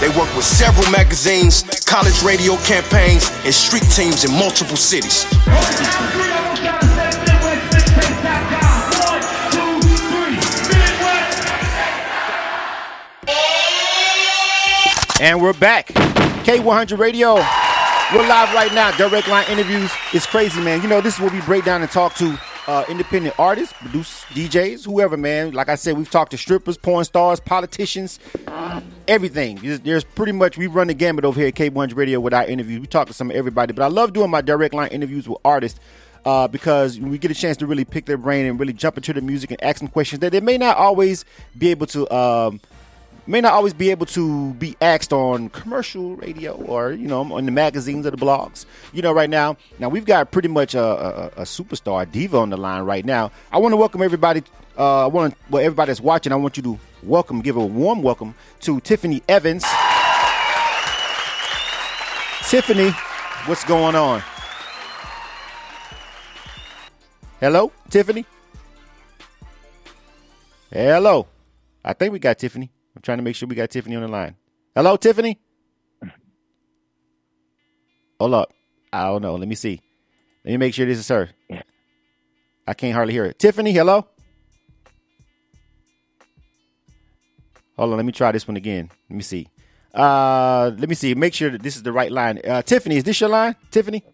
They work with several magazines, college radio campaigns, and street teams in multiple cities. And we're back. K100 Radio. We're live right now. Direct line interviews. It's crazy, man. You know, this is what we break down and talk to uh, independent artists, produce DJs, whoever, man. Like I said, we've talked to strippers, porn stars, politicians, everything. There's, pretty much, we run the gamut over here at K100 Radio with our interviews. We talk to some everybody, but I love doing my direct line interviews with artists. Uh, because we get a chance to really pick their brain and really jump into the music and ask them questions that they may not always be able to um, may not always be able to be asked on commercial radio or you know on the magazines or the blogs. You know, right now, now we've got pretty much a, a, a superstar, a diva on the line right now. I want to welcome everybody. Uh, I want well everybody that's watching. I want you to welcome, give a warm welcome to Tiffany Evans. Tiffany, what's going on? Hello, Tiffany. Hello. I think we got Tiffany. I'm trying to make sure we got Tiffany on the line. Hello, Tiffany. Hold up. I don't know. Let me see. Let me make sure this is her. I can't hardly hear it. Tiffany, hello. Hold on. Let me try this one again. Let me see. Uh, let me see. Make sure that this is the right line. Uh, Tiffany, is this your line, Tiffany?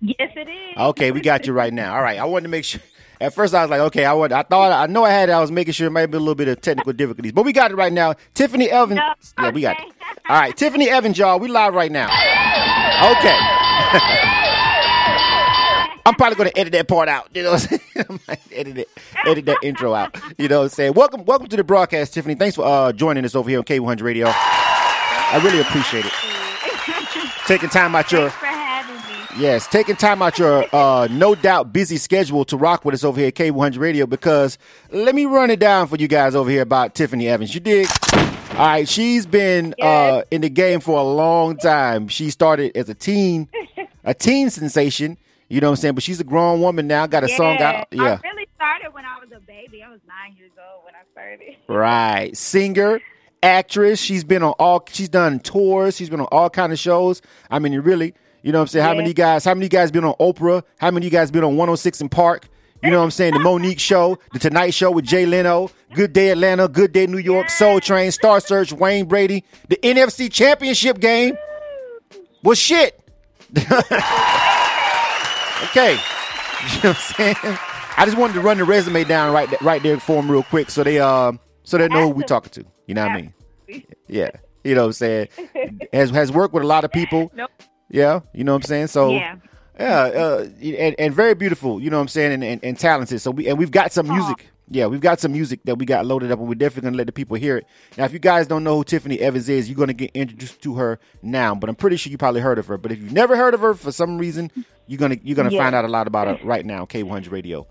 Yes, it is. Okay, we got you right now. All right. I wanted to make sure. At first, I was like, okay, I want. I thought I know I had it. I was making sure it might be a little bit of technical difficulties, but we got it right now. Tiffany Evans. No, Yeah, we got it. All right, Tiffany Evans, y'all. We live right now. Okay. I'm probably going to edit that part out. You know what I'm saying? I might edit it, edit that intro out. You know what I'm saying? Welcome, welcome to the broadcast, Tiffany. Thanks for uh, joining us over here on K100 Radio. I really appreciate it. Taking time out your Thanks for having me. Yes, taking time out your uh, no doubt busy schedule to rock with us over here at K100 Radio because let me run it down for you guys over here about Tiffany Evans. You dig? All right, she's been uh, in the game for a long time. She started as a teen, a teen sensation. You know what I'm saying? But she's a grown woman now. Got a song out. Yeah, I really started when I was a baby. I was nine years old when I started. right. Singer, actress. She's been on all. She's done tours. She's been on all kind of shows. I mean, you really. You know what I'm saying? How Yeah. many guys? How many guys been on Oprah? How many of you guys been on 106 & Park? You know what I'm saying? The Mo'Nique Show, The Tonight Show with Jay Leno, Good Day Atlanta, Good Day New York, Soul Train, Star Search, Wayne Brady, the NFC Championship game. Well, shit. okay. You know what I'm saying? I just wanted to run the resume down right right there for them real quick, so they um so they know who we talking to. You know what I mean? Yeah. You know what I'm saying? Has has worked with a lot of people. Nope. Yeah. You know what I'm saying? So Yeah. yeah, uh, and, and very beautiful. You know what I'm saying? And, and, and talented. So we and we've got some music. Yeah, we've got some music that we got loaded up, and we're definitely gonna let the people hear it. Now, if you guys don't know who Tiffany Evans is, you're gonna get introduced to her now. But I'm pretty sure you probably heard of her. But if you've never heard of her for some reason, you're gonna you're gonna Yeah. find out a lot about her right now. K100 Radio.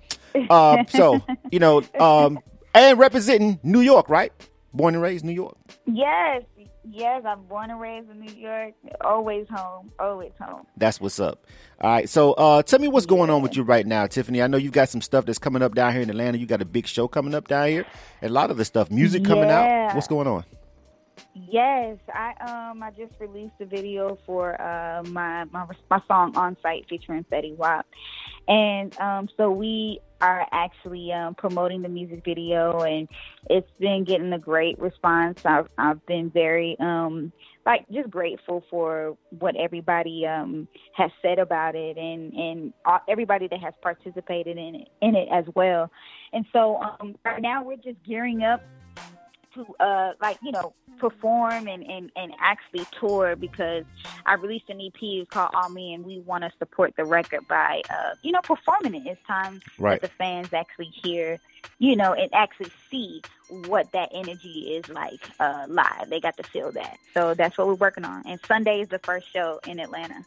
Uh, so you know, um, and representing New York, right? Born and raised New York. Yes, yes. I'm born and raised in New York. Always home. Always home. That's what's up. All right. So uh, tell me what's going on with you right now, Tiffany. I know you've got some stuff that's coming up down here in Atlanta. You got a big show coming up down here. And a lot of the stuff, music coming out. What's going on? Yes, I um I just released a video for uh my my my song on sight featuring Fetty Wap, and um so we are actually um promoting the music video, and it's been getting a great response. I've I've been very um like just grateful for what everybody um has said about it, and and everybody that has participated in it in it as well. And so um right now we're just gearing up to uh like you know perform and, and and actually tour because I released an EP it's called All Me and we want to support the record by uh you know performing it. It's time Right. that the fans actually hear you know and actually see what that energy is like uh live. They got to feel that. So that's what we're working on. And Sunday is the first show in Atlanta.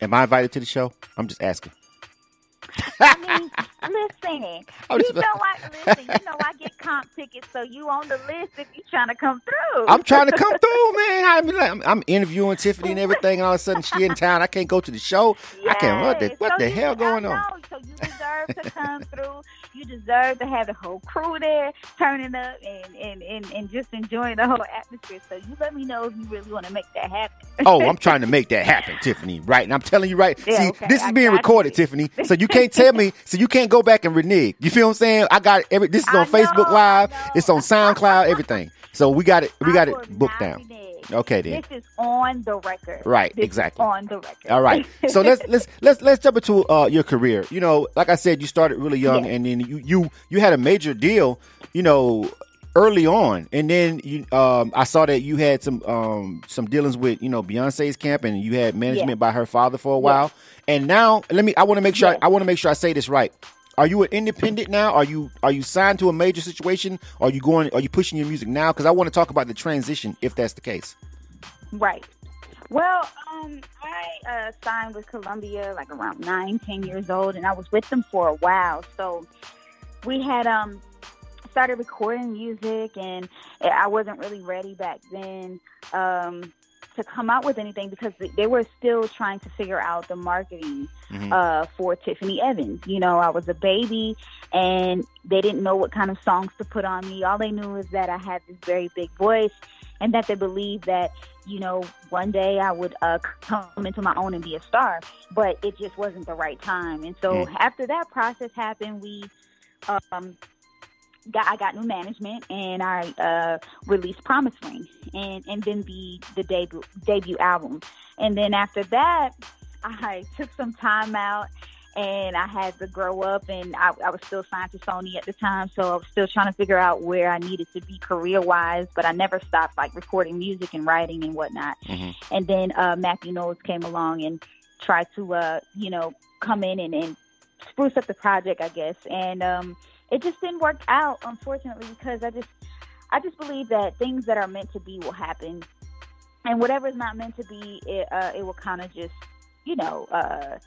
Am I invited to the show? I'm just asking. I mean, listen, you know I listen. You know I get comp tickets, so you on the list if you trying to come through. I'm trying to come through, man. I mean, I'm, I'm interviewing Tiffany and everything, and all of a sudden she in town. I can't go to the show. I can't. What the what So the hell going on? So you deserve to come through. You deserve to have the whole crew there turning up and, and, and, and just enjoying the whole atmosphere. So you let me know if you really want to make that happen. oh, I'm trying to make that happen, Tiffany. Right, and I'm telling you right. Yeah, see, okay, this is I being recorded, you. Tiffany. So you can't tell me. So you can't go back and renege. You feel what I'm saying? I got every. This is on Facebook Live. It's on SoundCloud. Everything. So we got it. We got it booked down. Okay, then. This is on the record. Right, This is exactly. on the record. All right. So let's let's let's let's jump into uh, your career. You know, like I said, you started really young, Yeah. and then you you you had a major deal. You know, early on, and then you um, I saw that you had some um, some dealings with you know Beyonce's camp, and you had management Yeah. by her father for a while. And now, let me. I want to make sure. Yes. I want to make sure I say this right. Are you an independent now? Are you are you signed to a major situation? Are you going? Are you pushing your music now? Because I want to talk about the transition, if that's the case. Right. Well, um, I uh, signed with Columbia like around nine, ten years old, and I was with them for a while. So we had um started recording music, and I wasn't really ready back then um, to come out with anything because they were still trying to figure out the marketing Mhm. uh, for Tiffany Evans. You know, I was a baby, and they didn't know what kind of songs to put on me. All they knew is that I had this very big voice, and that they believed that you know one day I would uh, come into my own and be a star. But it just wasn't the right time. And so Mm. after that process happened, we um, got I got new management, and I uh, released Promise Ring, and and then the the debut debut album, and then after that. I took some time out and I had to grow up and I, I was still signed to Sony at the time. So I was still trying to figure out where I needed to be career wise, but I never stopped like recording music and writing and whatnot. Mhm. And then uh, Matthew Knowles came along and tried to, uh, you know, come in and, and spruce up the project, I guess. And um, it just didn't work out, unfortunately, because I just, I just believe that things that are meant to be will happen. And whatever is not meant to be, it, uh, it will kind of just you know, uh,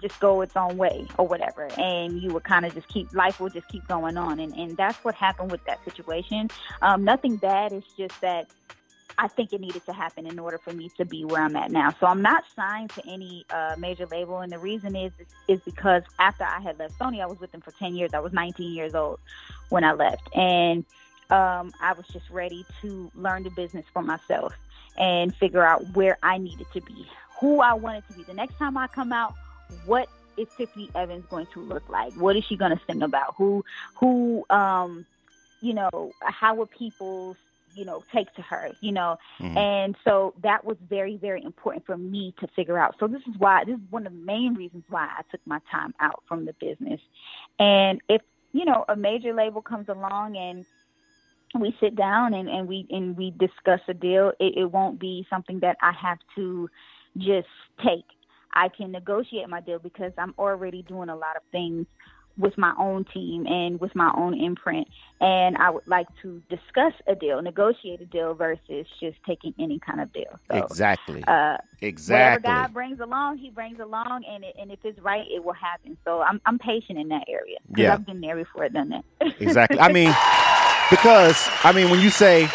just go its own way or whatever. And you would kind of just keep, life will just keep going on. And, and that's what happened with that situation. Um, nothing bad. It's just that I think it needed to happen in order for me to be where I'm at now. So I'm not signed to any uh, major label. And the reason is, is because after I had left Sony, I was with them for 10 years. I was 19 years old when I left. And um, I was just ready to learn the business for myself and figure out where I needed to be, who I wanted to be. The next time I come out, what is Tiffany Evans going to look like? What is she going to sing about? Who, who, um, you know, how would people, you know, take to her, you know? Mhm. And so that was very, very important for me to figure out. So this is why, this is one of the main reasons why I took my time out from the business. And if, you know, a major label comes along and we sit down and, and we and we discuss a deal, it, it won't be something that I have to just take. I can negotiate my deal because I'm already doing a lot of things with my own team and with my own imprint. And I would like to discuss a deal, negotiate a deal versus just taking any kind of deal. So, exactly. uh, whatever exactly. God brings along, He brings along, and it, and if it's right, it will happen. So I'm I'm patient in that area because Yeah. I've been there before, I've done that. exactly. I mean, because I mean, when you say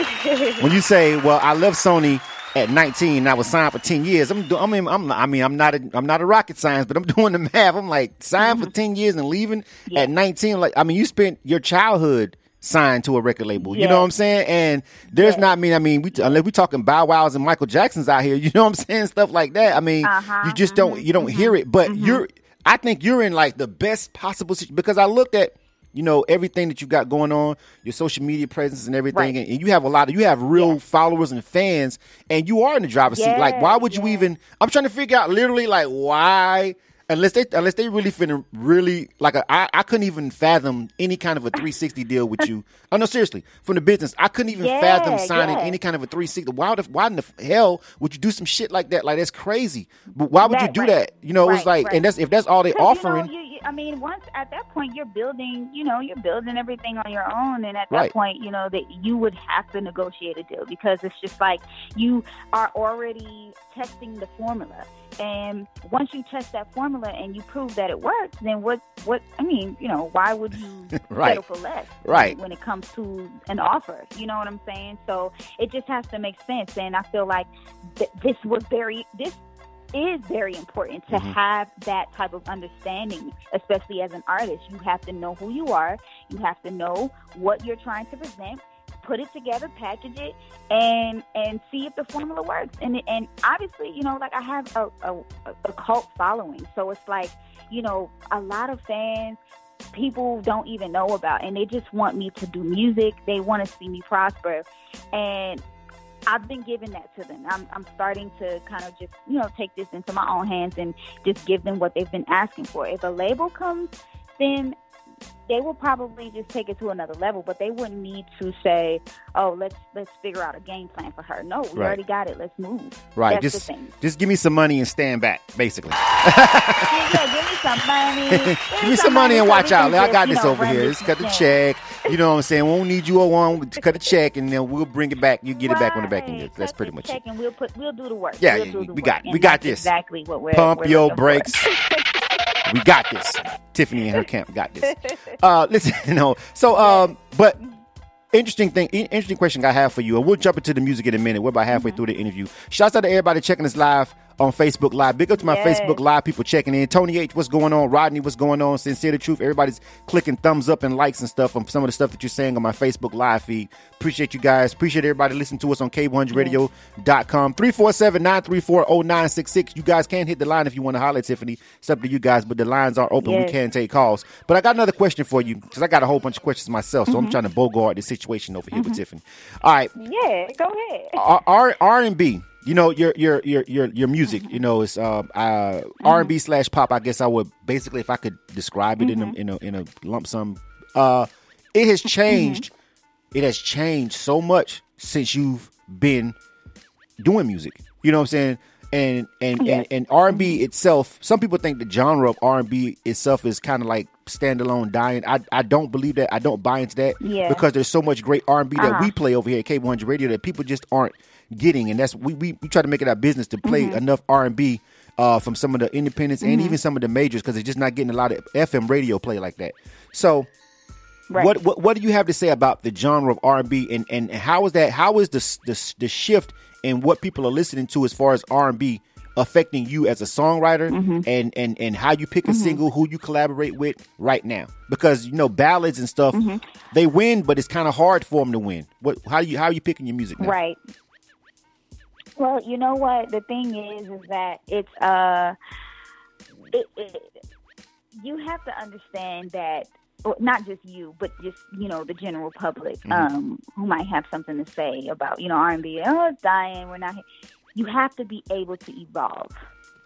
when you say, well, I left Sony at 19 and I was signed for 10 years. I'm do, I mean, I'm I mean, I'm not a, I'm not a rocket science, but I'm doing the math. I'm like signed for 10 years and leaving Mm-hmm. Yeah. at 19. Like, I mean, you spent your childhood signed to a record label. You know what I'm saying? And there's Yeah. not mean I mean, we unless we're talking Bow Wows and Michael Jacksons out here, you know what I'm saying? Stuff like that. I mean, Uh-huh, you just don't you don't hear it, but you're I think you're in like the best possible situation because I looked at you know everything that you got going on, your social media presence and everything, Right. and, and you have a lot of you have real Yeah. followers and fans, and you are in the driver's seat. Like, why Yeah, would you yeah. even? I'm trying to figure out literally like why. Unless they unless they really finna really like a, I, I couldn't even fathom any kind of a 360 deal with you. Oh no, seriously, from the business, I couldn't even Yeah, fathom signing yeah. any kind of a 360. Why the why in the hell would you do some shit like that? Like that's crazy. But why would you do right. that? You know, it's Right, like right. and that's if that's all they offering. You know, you, you, I mean, once at that point you're building, you know, you're building everything on your own, and at that point, you know, that you would have to negotiate a deal because it's just like you are already testing the formula. And once you test that formula and you prove that it works, then what? What? I mean, you know, why would you Right. settle for less? Right. When it comes to an offer, you know what I'm saying? So it just has to make sense. And I feel like th- this was very this is very important to Mhm. have that type of understanding, especially as an artist. You have to know who you are. You have to know what you're trying to present. Put it together, package it, and and see if the formula works. And and obviously, you know, like I have a, a, a cult following, so it's like, you know, a lot of fans people don't even know about and they just want me to do music they want to see me prosper and I've been giving that to them. I'm, I'm starting to kind of just, you know, take this into my own hands and just give them what they've been asking for. If a label comes, then they will probably just take it to another level, but they wouldn't need to say, "Oh, let's let's figure out a game plan for her." No, we Right. already got it. Let's move. Right. That's just the just give me some money and stand back, basically. yeah, yeah, give me some money. Give me some money and watch out. can I got this know, over here. Just cut the check. You know what I'm saying? We won't need you one Cut the check, and then we'll bring it back. You get it back when the back end Right. That's Cut pretty much check it. And we'll put we'll do the work. Yeah, we'll yeah, do we the got- work. we got this. Exactly what we're Pump we're your brakes. We got this. Tiffany and her camp got this. Uh, listen, you know. So, um, but interesting thing, interesting question I have for you, and we'll jump into the music in a minute. We're about halfway Mm-hmm. through the interview. Shouts out to everybody checking us live on Facebook Live. Big up to my Yes. Facebook Live people checking in. Tony H, what's going on? Rodney, what's going on? Sincere the truth. Everybody's clicking thumbs up and likes and stuff on some of the stuff that you're saying on my Facebook Live feed. Appreciate you guys. Appreciate everybody listening to us on K100Radio.com. 347-934-0966. You guys can hit the line if you want to holler at Tiffany. It's up to you guys, but the lines are open. We can take calls. But I got another question for you because I got a whole bunch of questions myself, so Mm-hmm. I'm trying to bogart the situation over here with Tiffany. All right, Yeah, go ahead. R R and B. You know your your your your your music. You know it's uh, uh R and B slash pop. I guess I would basically, if I could describe it in a in a in a lump sum, uh, it has changed. It has changed so much since you've been doing music. You know what I'm saying? And and and, and R and B itself. Some people think the genre of R and B itself is kind of like standalone, dying. I I don't believe that. I don't buy into that Yeah. because there's so much great R and B that Uh-huh. we play over here at K100 Radio that people just aren't getting, and that's we we, we try to make it our business to play Mm-hmm. enough R and B. Uh, from some of the independents and even some of the majors because they're just not getting a lot of FM radio play like that. So, Right. what, what what do you have to say about the genre of R and B and and how is that? How is the the the shift in what people are listening to as far as R and B affecting you as a songwriter Mm-hmm. and and and how you pick a single, who you collaborate with right now? Because you know ballads and stuff, Mm-hmm. they win, but it's kind of hard for them to win. What how you how are you picking your music now? Right. Well, you know what the thing is is that it's uh it, it you have to understand that well, not just you, but just you know the general public um, who might have something to say about you know R and B. Oh, it's dying. We're not. You have to be able to evolve,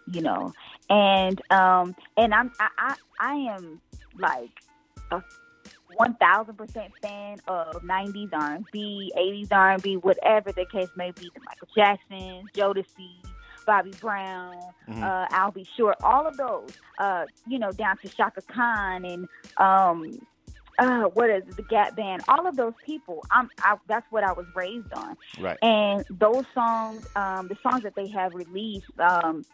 you know, and um, and I'm I I, I am like a one thousand percent fan of nineties R and B, eighties R and B, whatever the case may be. The Michael Jackson, Jodeci, Bobby Brown, Mhm. uh, Al B. Sure, all of those. Uh, you know, down to Chaka Khan and um, uh, what is it, the Gap Band? All of those people. I'm. I, that's what I was raised on Right. and those songs, um, the songs that they have released um,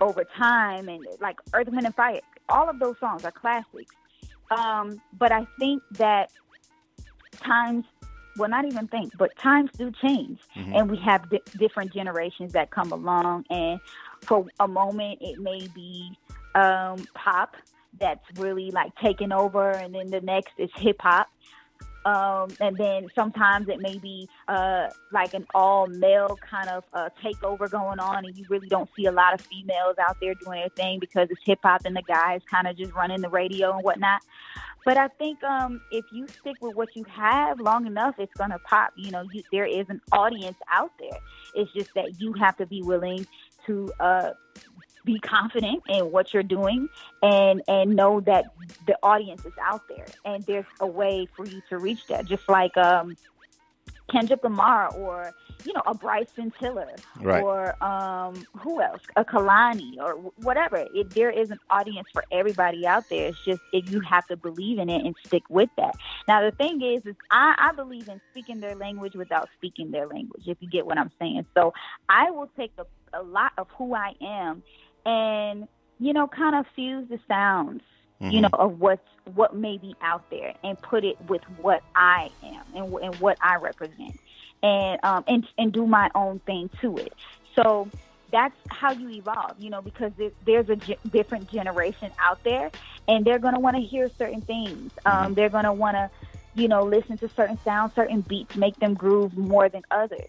over time, and like Earth, Wind, and Fire, all of those songs are classics. Um, but I think that times, well, not even think, but times do change, Mhm. and we have di- different generations that come along, and for a moment it may be um, pop that's really like taking over, and then the next is hip hop. Um, and then sometimes it may be uh, like an all male kind of uh, takeover going on, and you really don't see a lot of females out there doing their thing because it's hip hop and the guys kind of just running the radio and whatnot. But I think um, if you stick with what you have long enough, it's gonna pop. You know, you, there is an audience out there. It's just that you have to be willing to uh, be confident in what you're doing and and know that the audience is out there and there's a way for you to reach that. Just like um, Kendrick Lamar or you know a Bryson Tiller Right. or um, who else a Kehlani or whatever. It, there is an audience for everybody out there. It's just if you have to believe in it and stick with that. Now the thing is, is I, I believe in speaking their language without speaking their language. If you get what I'm saying, so I will take a, a lot of who I am and you know kind of fuse the sounds you Mhm. know of what's what may be out there and put it with what I am and, and what I represent and um and and do my own thing to it so that's how you evolve, you know, because there's a different generation out there, and they're going to want to hear certain things. Um, mm-hmm. They're going to want to, you know, listen to certain sounds, certain beats, make them groove more than others.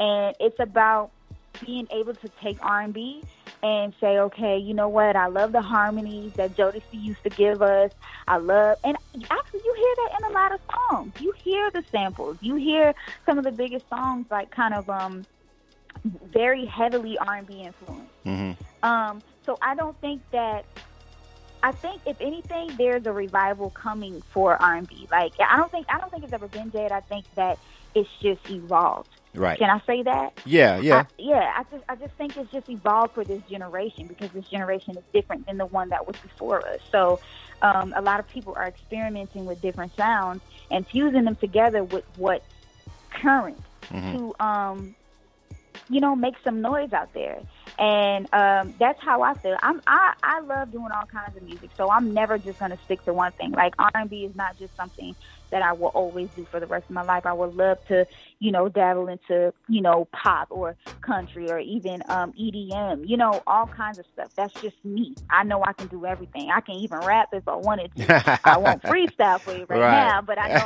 And it's about being able to take R&B and say, okay, you know what? I love the harmonies that Jodeci used to give us. I love, and actually, you hear that in a lot of songs. You hear the samples. You hear some of the biggest songs, like kind of um, very heavily R&B influenced. Mm-hmm. Um, so I don't think that. I think if anything, there's a revival coming for R&B. Like I don't think I don't think it's ever been dead. I think that it's just evolved. Right. Can I say that? Yeah, yeah. I, yeah, I just I just think it's just evolved for this generation because this generation is different than the one that was before us. So um, a lot of people are experimenting with different sounds and fusing them together with what's current mm-hmm. to um, you know, make some noise out there. And um, that's how I feel. I'm I, I love doing all kinds of music, so I'm never just gonna stick to one thing. Like R and B is not just something that I will always do for the rest of my life. I would love to, you know, dabble into, you know, pop or country or even um, EDM, you know, all kinds of stuff. That's just me. I know I can do everything. I can even rap if I wanted to. I won't freestyle for you right, right. now, but I know.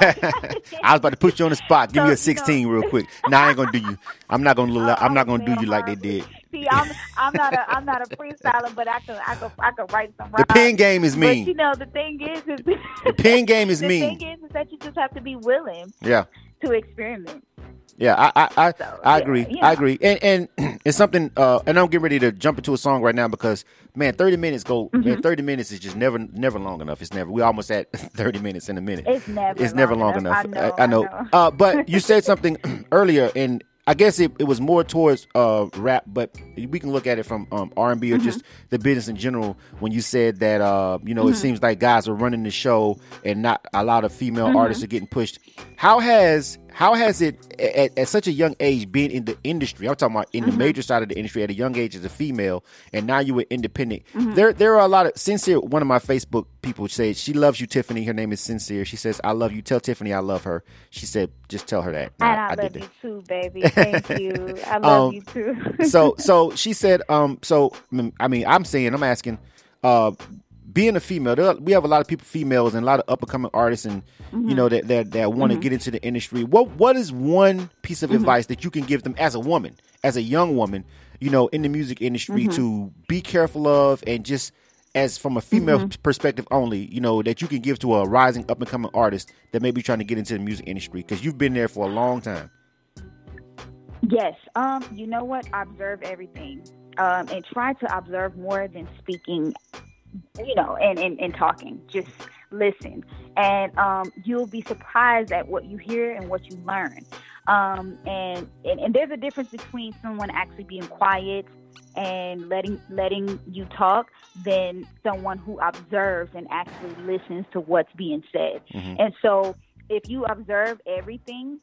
I was about to put you on the spot. Give so, me a 16 you know. real quick. Now I ain't gonna do you. I'm not gonna. Oh, I'm not gonna do you like they did. See, I'm I'm not a I'm not a freestyler, but I can I can I can write some. Rhymes. The pin game is mean. But you know, the thing is, is the pin game is the mean. The thing is, is that you just have to be willing. Yeah. To experiment. Yeah, I I I, so, I agree. Yeah. I agree. And and it's something. Uh, and I'm getting ready to jump into a song right now because man, 30 minutes go. Mm-hmm. Man, 30 minutes is just never never long enough. It's never. We almost at 30 minutes in a minute. It's never. It's never long enough. enough. I know. I, I know. know. Uh, but you said something earlier, and I guess it, it was more towards uh, rap, but we can look at it from um, R and B or mm-hmm. just the business in general. When you said that, uh, you know, mm-hmm. it seems like guys are running the show and not a lot of female mm-hmm. artists are getting pushed. How has how has it at, at, such a young age been in the industry? I'm talking about in the mm-hmm. major side of the industry at a young age as a female, and now you were independent. Mm-hmm. There, there are a lot of sincere. One of my Facebook people said she loves you, Tiffany. Her name is sincere. She says, "I love you." Tell Tiffany I love her. She said, "Just tell her that." And I, I, I love you too, baby. Thank you. I love um, you too. so, so she said, um, so I mean, I'm saying, I'm asking, uh, being a female, are, we have a lot of people, females, and a lot of up and coming artists, and mm-hmm. you know that that, that want to mm-hmm. get into the industry. What what is one piece of mm-hmm. advice that you can give them as a woman, as a young woman, you know, in the music industry mm-hmm. to be careful of, and just as from a female mm-hmm. perspective only, you know, that you can give to a rising up and coming artist that may be trying to get into the music industry because you've been there for a long time. Yes. Um. You know what? Observe everything. Um, and try to observe more than speaking you know, and, and, and talking. Just listen. And um, you'll be surprised at what you hear and what you learn. Um, and, and, and there's a difference between someone actually being quiet and letting letting you talk than someone who observes and actually listens to what's being said. Mm-hmm. And so if you observe everything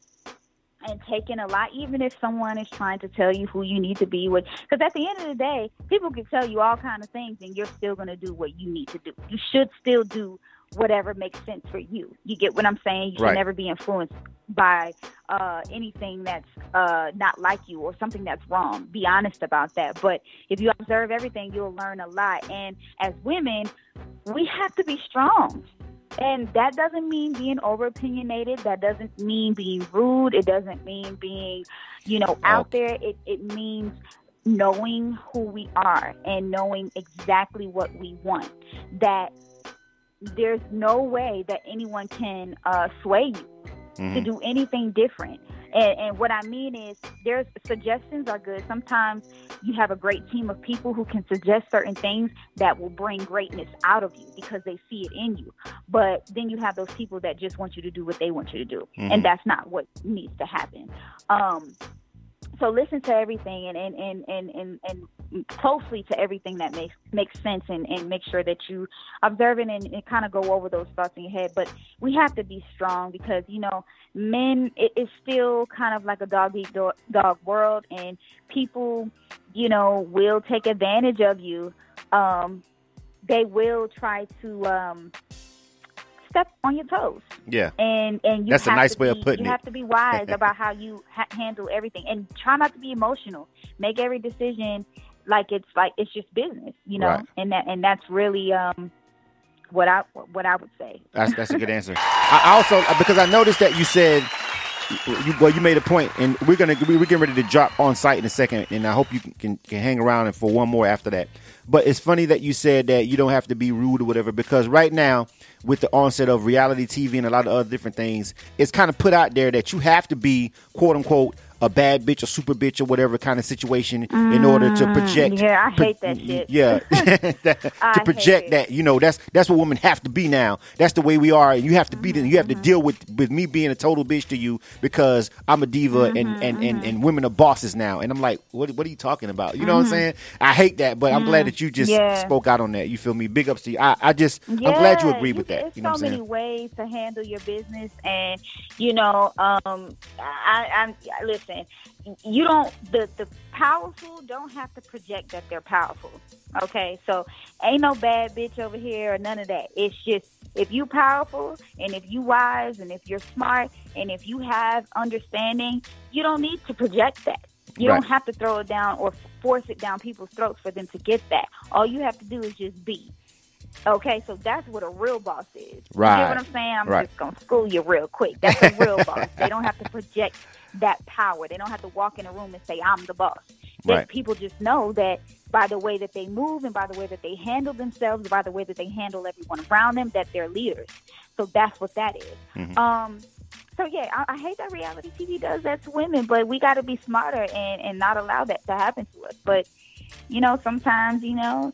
and taking a lot, even if someone is trying to tell you who you need to be with. Because at the end of the day, people can tell you all kind of things, and you're still going to do what you need to do. You should still do whatever makes sense for you. You get what I'm saying? You should right. never be influenced by uh, anything that's uh, not like you or something that's wrong. Be honest about that. But if you observe everything, you'll learn a lot. And as women, we have to be strong. And that doesn't mean being over opinionated. That doesn't mean being rude. It doesn't mean being, you know, out there. It, it means knowing who we are and knowing exactly what we want. That there's no way that anyone can uh, sway you mm-hmm. to do anything different. And, and what I mean is, there's suggestions are good. Sometimes you have a great team of people who can suggest certain things that will bring greatness out of you because they see it in you. But then you have those people that just want you to do what they want you to do, mm-hmm. and that's not what needs to happen. Um, so listen to everything and and, and, and, and, and closely to everything that makes makes sense and, and make sure that you observe it and, and kind of go over those thoughts in your head. But we have to be strong because you know men it is still kind of like a dog eat dog, dog world and people you know will take advantage of you. Um, they will try to um, step on your toes. Yeah. And and you that's a nice way be, of putting you it. have to be wise about how you ha- handle everything, and try not to be emotional. Make every decision like it's like it's just business, you know, Right. and that and that's really um what I what I would say. That's that's a good answer. I also because I noticed that you said you well you made a point, and we're gonna we- we're getting ready to drop on sight in a second, and I hope you can, can can hang around and for one more after that. But it's funny that you said that you don't have to be rude or whatever because right now with the onset of reality TV and a lot of other different things, it's kind of put out there that you have to be quote unquote a bad bitch or super bitch or whatever kind of situation in order to project. Mm, yeah, I pro- hate that shit. Yeah, That- to project that you know that's that's what women have to be now. That's the way we are, and you have to be. the- You have Mm-hmm. to deal with with me being a total bitch to you because I'm a diva and Mm-hmm, and, and and women are bosses now. And I'm like, what what are you talking about? You know Mm-hmm. what I'm saying? I hate that, but I'm glad that you just Yeah. spoke out on that. You feel me? Big ups to you. I, I just I'm glad you Yeah, agree with that. There's You know so what I'm many ways to handle your business, and you know, um, I, I'm listen. You don't the the powerful don't have to project that they're powerful. Okay, so ain't no bad bitch over here or none of that. It's just if you powerful and if you wise and if you're smart and if you have understanding, you don't need to project that. You Right. don't have to throw it down or force it down people's throats for them to get that. All you have to do is just be. Okay, so that's what a real boss is. Right. You know what I'm saying? I'm Right. just gonna school you real quick. That's a real boss. They don't have to project that power. They don't have to walk in a room and say, I'm the boss. Right. People just know that by the way that they move and by the way that they handle themselves, by the way that they handle everyone around them, that they're leaders. So that's what that is. Mm-hmm. Um, so yeah, I, I hate that reality TV does that to women, but we got to be smarter and, and not allow that to happen to us. But you know, sometimes you know,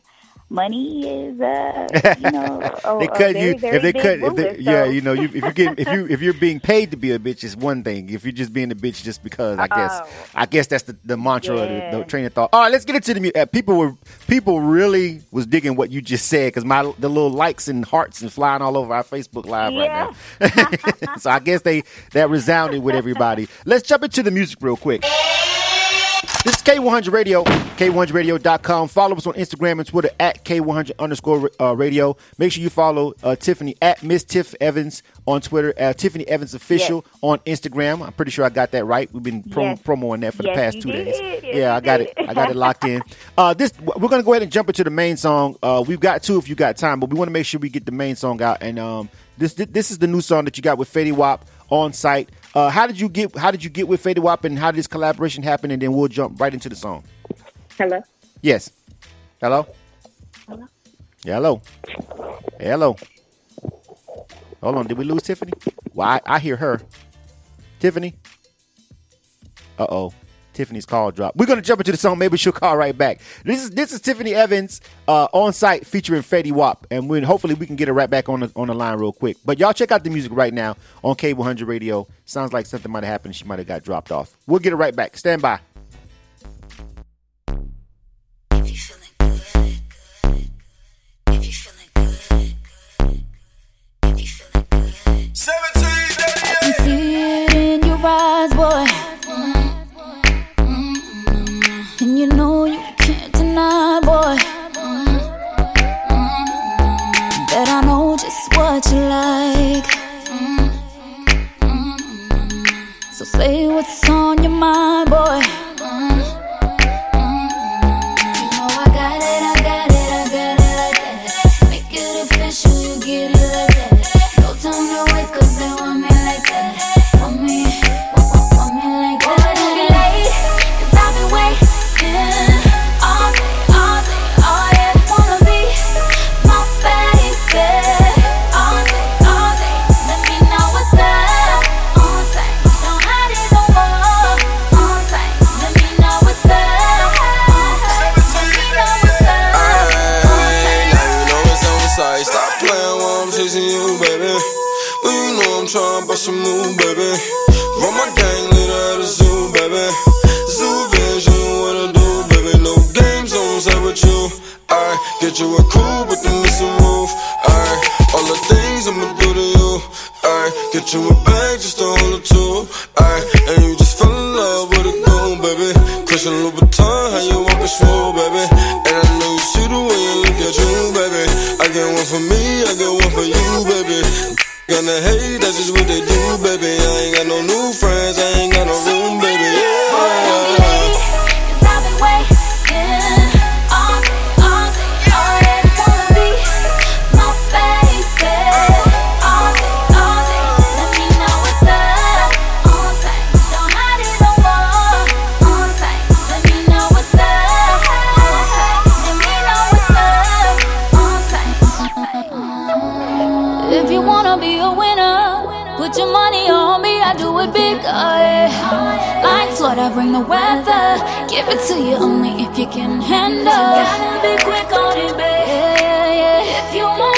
money is uh, you know, a, they cut very, you very if they cut if they, yeah so- you know you, if you get if you if you're being paid to be a bitch is one thing. If you're just being a bitch just because I guess Oh. I guess that's the, the mantra or the, the train of thought. All right let's get into the uh, people were people really was digging what you just said because my the little likes and hearts and flying all over our Facebook live right now. So I guess they that resounded with everybody. Let's jump into the music real quick. This is K100 Radio, K100Radio.com. Follow us on Instagram and Twitter at K100 underscore uh, radio. Make sure you follow uh, Tiffany at Miss Tiff Evans on Twitter, uh, Tiffany Evans Official on Instagram. I'm pretty sure I got that right. We've been prom- Yes. promoing that for the past two did. days. Yes, yeah, I got did. it. I got it locked in. Uh, this we're gonna go ahead and jump into the main song. Uh, we've got two if you got time, but we want to make sure we get the main song out. And um, this this is the new song that you got with Fetty Wap on sight. Uh, how did you get How did you get with Fetty Wap, and how did this collaboration happen? And then we'll jump right into the song. Hello. Yes. Hello. Yeah, hello. Hello. Hold on. Did we lose Tiffany? Well, I, I hear her. Tiffany. Uh oh. Tiffany's call dropped. We're gonna jump into the song. Maybe she'll call right back. This is this is Tiffany Evans uh, on sight featuring Fetty Wap, and we hopefully we can get her right back on the on the line real quick. But y'all check out the music right now on K100 Radio. Sounds like something might have happened. She might have got dropped off. We'll get her right back. Stand by. Mind, boy. A move, baby. Run my gang leader at the zoo, baby. Zoo vision, what I do, baby. No games on set with you. I get you a cool with the missing roof. I all the things I'ma do to you. I get you a bag just to hold it to. I and you just fell in love with a goon, baby. Christian Louboutin, how you walking smooth, baby. And I know you see the way you look at you, baby. I get one for me, I get one for you, baby. Gonna hate, that's just what they do, baby. I ain't got no new friends, The weather. Give it to you only if you can handle. Gotta be quick on it, babe. Yeah, yeah. If you want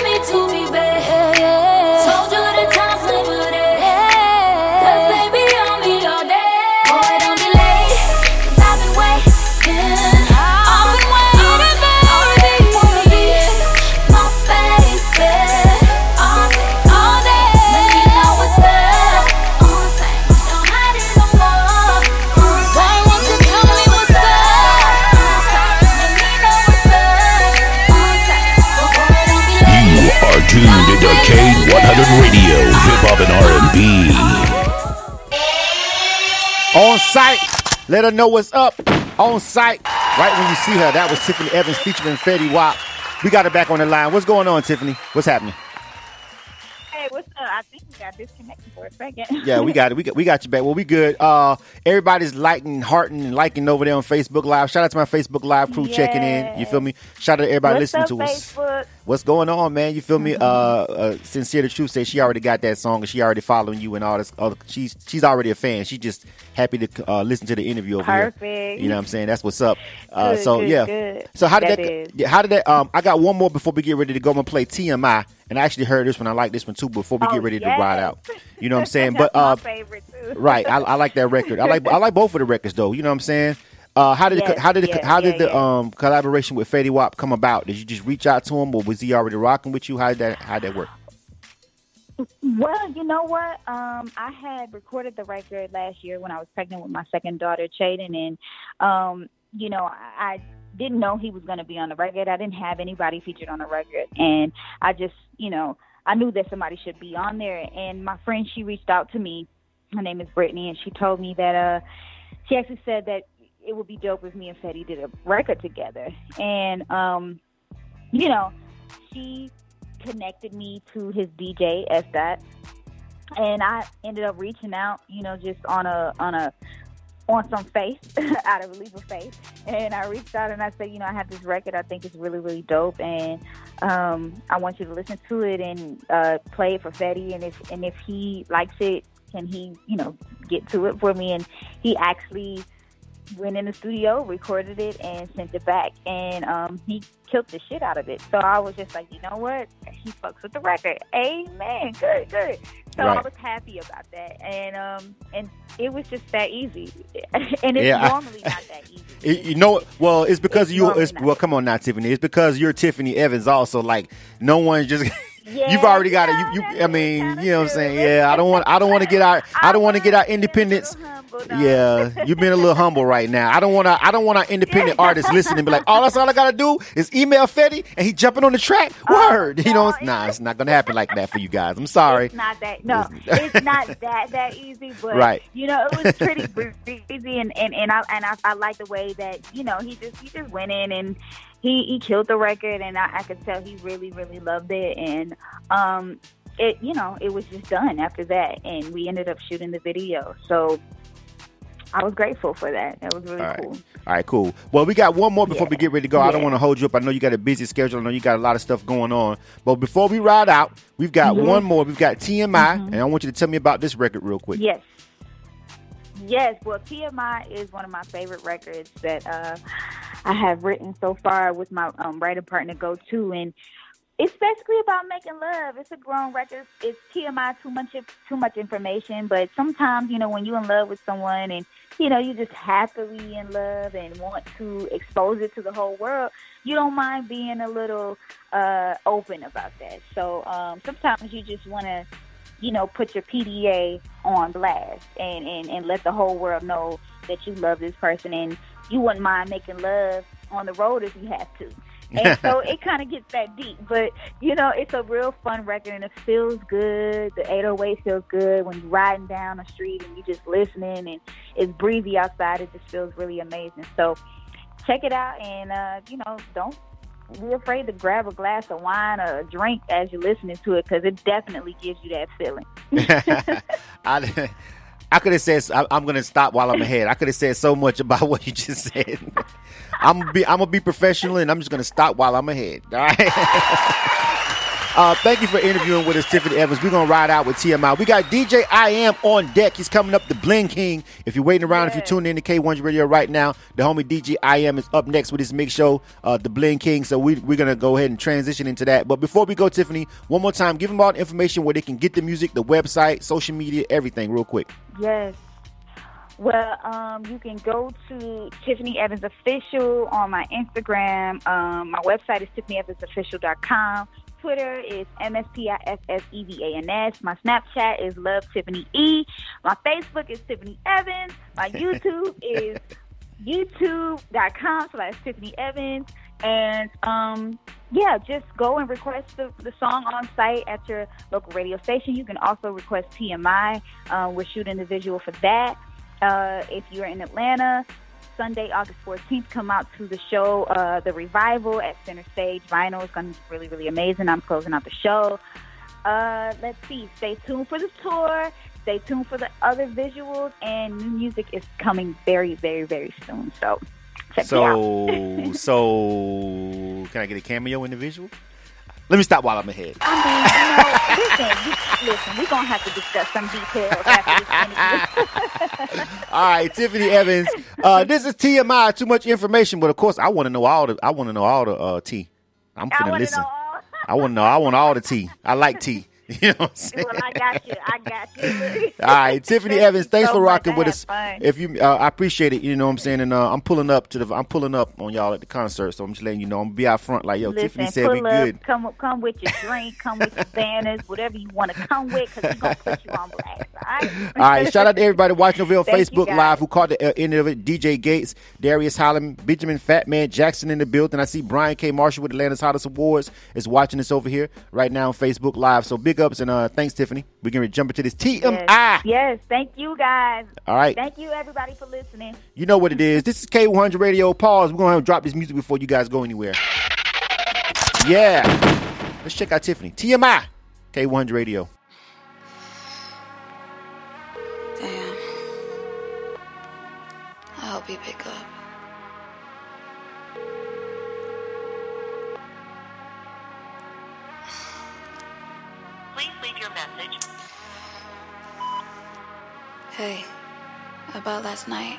K100 Radio, Hip Hop and R&B. On sight, let her know what's up. On sight, right when you see her, that was Tiffany Evans featuring Fetty Wap. We got her back on the line. What's going on, Tiffany? What's happening? Hey, what's up? I think we got disconnected for a second. Yeah, we got it. We got, we got you back. Well, we good. Uh, everybody's liking, hearting, and liking over there on Facebook Live. Shout out to my Facebook Live crew checking in. You feel me? Shout out to everybody What's listening to us. What's going on, man? You feel me? Uh, uh, sincere the truth say she already got that song and she already following you and all this. All, she's she's already a fan. She just happy to uh, listen to the interview over here. Perfect. You know what I'm saying? That's what's up. Uh, Good, so good, yeah. good. So how did that? That how did that? Um, I got one more before we get ready to go. I'm gonna play TMI, and I actually heard this one. I like this one too. Before we Oh, get ready to ride out, you know what I'm saying? That's But uh, my favorite too. right, I, I like that record. I like I like both of the records though. You know what I'm saying? Uh, how did Yes, how did it, yeah, how did the um collaboration with Fetty Wap come about? Did you just reach out to him, or was he already rocking with you? How did that how did that work? Well, you know what? Um, I had recorded the record last year when I was pregnant with my second daughter, Chaden, and um, you know, I didn't know he was going to be on the record. I didn't have anybody featured on the record, and I just, you know, I knew that somebody should be on there. And my friend, she reached out to me. Her name is Brittany, and she told me that uh, she actually said that it would be dope if me and Fetty did a record together. And um, you know, she connected me to his DJ S dot, and I ended up reaching out, you know, just on a on a on some faith, out of a leap of faith, and I reached out and I said, you know, I have this record, I think it's really really dope, and um, I want you to listen to it and uh, play it for Fetty, and if and if he likes it, can he, you know, get to it for me? And he actually went in the studio, recorded it, and sent it back. And um, he killed the shit out of it. So I was just like, you know what? He fucks with the record. Amen. Good, good. So I was happy about that. And um, and it was just that easy. and it's Yeah, I- normally not that easy. It- you know, well, it's because It's you. It's, well, come on now, Tiffany. It's because you're Tiffany Evans. Also, like no one just. Yeah, You've already got it. You, you I mean, you know what I'm saying? Yeah, I don't want. I don't want to get our. I don't want to get our was being a independence. humble. Yeah, you've been a little humble right now. I don't want to. I don't want our independent artists listening and be like, "Oh, that's all I gotta do is email Fetty and he jumping on the track." Oh, Word, you know? no, Nah, it's not gonna happen like that for you guys. I'm sorry. It's not that no, it's not that that easy. But Right. you know, it was pretty easy, and and and I and I, I like the way that you know he just he just went in and he he killed the record, and I, I could tell he really really loved it, and um it you know it was just done after that, and we ended up shooting the video. So I was grateful for that. That was really All right. cool. All right, cool. Well, we got one more before we get ready to go. I don't want to hold you up. I know you got a busy schedule. I know you got a lot of stuff going on. But before we ride out, we've got Mm-hmm. one more. We've got TMI, and I want you to tell me about this record real quick. Yes. Yes, well, TMI is one of my favorite records that uh, I have written so far with my um, writing partner Go To, and it's basically about making love. It's a grown record. It's TMI, too much too much information, but sometimes you know when you're in love with someone and you know you just happily in love and want to expose it to the whole world, you don't mind being a little uh, open about that. So um, sometimes you just want to you know, put your PDA on blast and, and, and let the whole world know that you love this person and you wouldn't mind making love on the road if you have to. And so it kind of gets that deep. But, you know, it's a real fun record and it feels good. The 808 feels good when you're riding down the street and you're just listening and it's breezy outside. It just feels really amazing. So check it out and, uh, you know, don't be afraid to grab a glass of wine or a drink as you're listening to it because it definitely gives you that feeling. I, I could have said I, I'm going to stop while I'm ahead. I could have said so much about what you just said. I'm gonna be I'm gonna be professional and I'm just going to stop while I'm ahead. All right. Uh, thank you for interviewing with us, Tiffany Evans. We're gonna ride out with TMI. We got DJ I Am on deck. He's coming up, the Bling King. If you're waiting around, if you're tuning in to K1 Radio right now, the homie DJ I Am is up next with his mix show, uh, the Bling King. So we, we're gonna go ahead and transition into that. But before we go, Tiffany, one more time, give them all the information where they can get the music, the website, social media, everything, real quick. Yes. Well, um, you can go to Tiffany Evans Official on my Instagram. Um, my website is tiffanyevansofficial.com. Twitter is MSPIFFEVANS. My Snapchat is Love Tiffany E. My Facebook is Tiffany Evans. My YouTube is youtube.com slash Tiffany Evans. And um, yeah, just go and request the, the song on sight at your local radio station. You can also request TMI. Uh, we're shooting the visual for that. Uh, if you're in Atlanta, Sunday, August 14th, come out to the show, uh, The Revival at Center Stage Vinyl. is going to be really, really amazing. I'm closing out the show. Uh, let's see. Stay tuned for the tour. Stay tuned for the other visuals. And new music is coming very, very, very soon. So check me out. So, so can I get a cameo in the visual? Let me stop while I'm ahead. I mean, you know, listen, listen, we're going to have to discuss some details after this. All right, Tiffany Evans. Uh, this is TMI. Too much information, but of course, I want to know all the. I want to know all the uh, tea. I'm gonna to listen. I want to know. I want all the tea. I like tea. You know what I'm saying? Well, I got you. I got you. All right, Tiffany Evans. Thanks so for rocking with us. fun. If you, uh, I appreciate it. You know what I'm saying, and uh, I'm pulling up to the. I'm pulling up on y'all at the concert, so I'm just letting you know. I'm gonna be out front like, yo, Listen, Tiffany said we up, good. Come, come with your drink. Come with your banners, whatever you want to come with, because we're gonna put you on blast. All right. All right, shout out to everybody watching over on Facebook. Live who caught the uh, end of it. DJ Gates, Darius Holland, Benjamin Fatman Jackson in the building. I see Brian K. Marshall with Atlanta's Hottest Awards is watching us over here right now on Facebook Live. So big ups and uh, thanks, Tiffany. We're going to jump into this TMI. Yes. yes, thank you guys. All right. Thank you everybody for listening. You know what it is. This is K100 Radio. Pause. We're going to drop this music before you guys go anywhere. Yeah. Let's check out Tiffany. TMI. K100 Radio. Damn. I hope you pick up. Hey, about last night.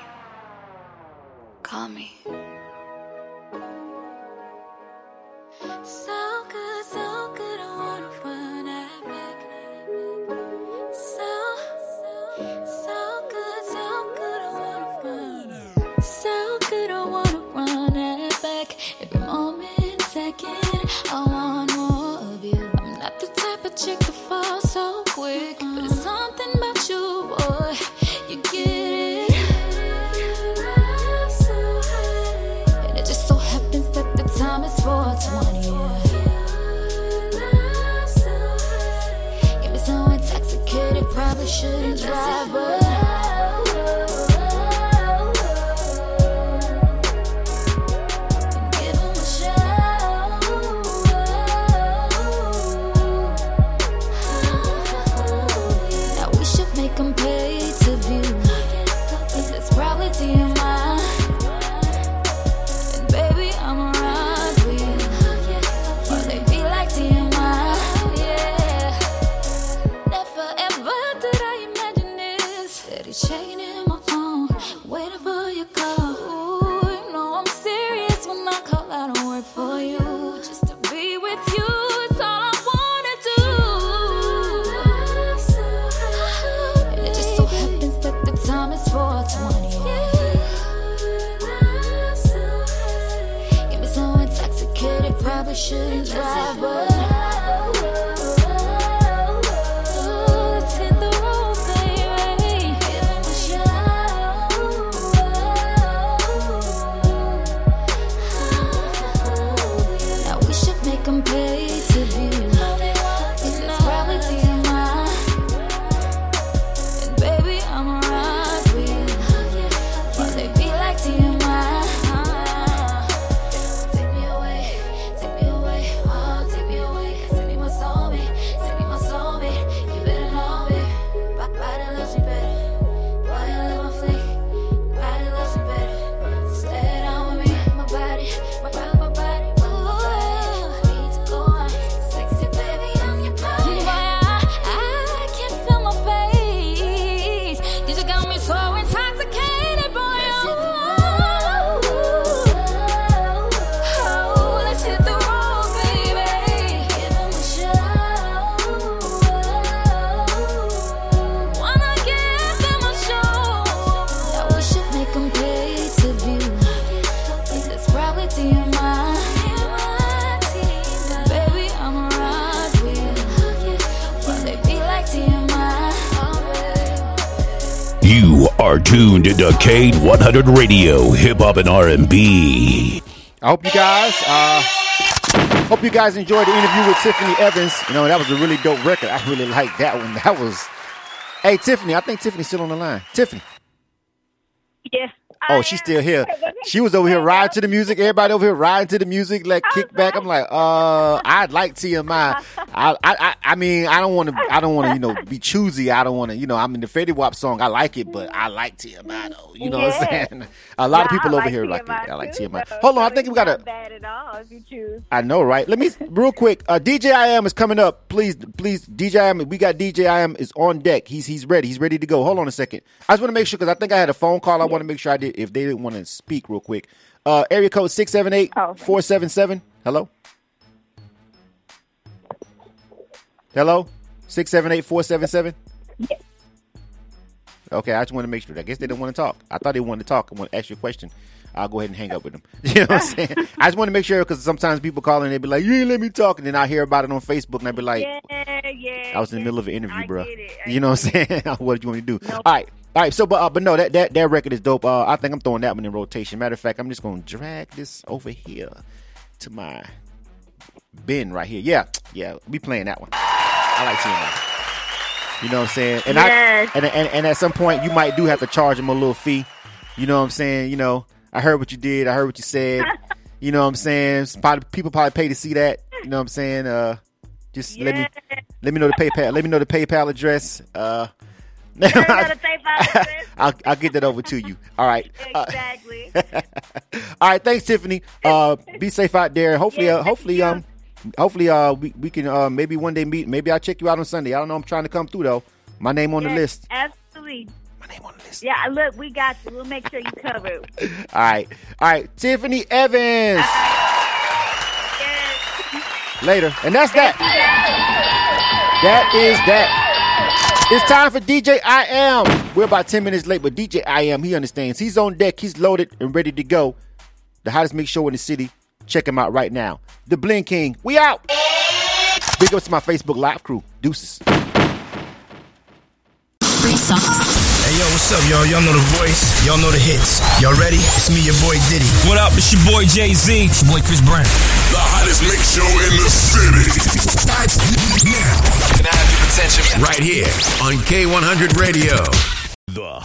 Call me. We are tuned into K100 Radio, Hip Hop and R&B. I hope you guys, uh, hope you guys enjoyed the interview with Tiffany Evans. You know, that was a really dope record. I really like that one. That was, hey, Tiffany, I think Tiffany's still on the line. Tiffany. Yeah. Oh, she's still here. She was over here riding to the music. Everybody over here riding to the music, like kick back. I'm like, uh, I'd like TMI. I, I, I, I mean, I don't want to, I don't want to, you know, be choosy. I don't want to, you know, I mean, the Fetty Wap song, I like it, but I like TMI though. You know what I'm saying? A lot of Yeah, I people over like here like it. TMI I like too, TMI. though. Hold on, I think we got to. bad at all if you choose. I know, right? Let me real quick. Uh, DJ I am is coming up. Please, please, DJ I am. We got DJ I am is on deck. He's he's ready. He's ready to go. Hold on a second. I just want to make sure because I think I had a phone call. I want to make sure I did. If they didn't want to speak, real quick. Uh, area code six seven eight four seven seven. Hello. Hello. Six seven eight four seven seven. Okay, I just want to make sure. I guess they didn't want to talk. I thought they wanted to talk. I want to ask you a question. I'll go ahead and hang up with them. You know what I'm saying? I just want to make sure because sometimes people call and they be like, "You ain't let me talk," and then I hear about it on Facebook and I be like, yeah, yeah. "I was in the middle of an interview, bro." get it. I You know what I'm saying? what do you want me to do? All right, all right. So, but uh, but no, that that that record is dope. Uh, I think I'm throwing that one in rotation. Matter of fact, I'm just gonna drag this over here to my bin right here. Yeah, yeah, we playing that one. I like TMI. You know what I'm saying? And Yes. I and, and and at some point you might do have to charge them a little fee. You know what I'm saying? You know, I heard what you did. I heard what you said. you know what I'm saying? Probably, people probably pay to see that. You know what I'm saying? Uh, just let me let me know the PayPal. Let me know the PayPal address. Uh, I'll, I'll get that over to you. All right. Uh, Exactly. all right. Thanks, Tiffany. Uh, be safe out there. Hopefully, uh, hopefully, um, hopefully, uh, we, we can uh maybe one day meet. Maybe I'll check you out on Sunday. I don't know. I'm trying to come through though. My name on the list. Absolutely. My name on the list. Yeah, look, we got you. We'll make sure you cover. All right. All right. Tiffany Evans. Yes. Later. And that's that. That is that. It's time for DJ I Am. We're about 10 minutes late, but DJ I Am, he understands. He's on deck. He's loaded and ready to go. The hottest mix show in the city. Check him out right now. The Bling King. We out. Big ups to my Facebook Live crew. Deuces. Free songs. Hey yo, what's up, y'all? Y'all know the voice. Y'all know the hits. Y'all ready? It's me, your boy Diddy. What up? It's your boy Jay Z. It's your boy Chris Brown. The hottest mix show in the city. Starts now. Can I have your attention? Right here on K100 Radio. The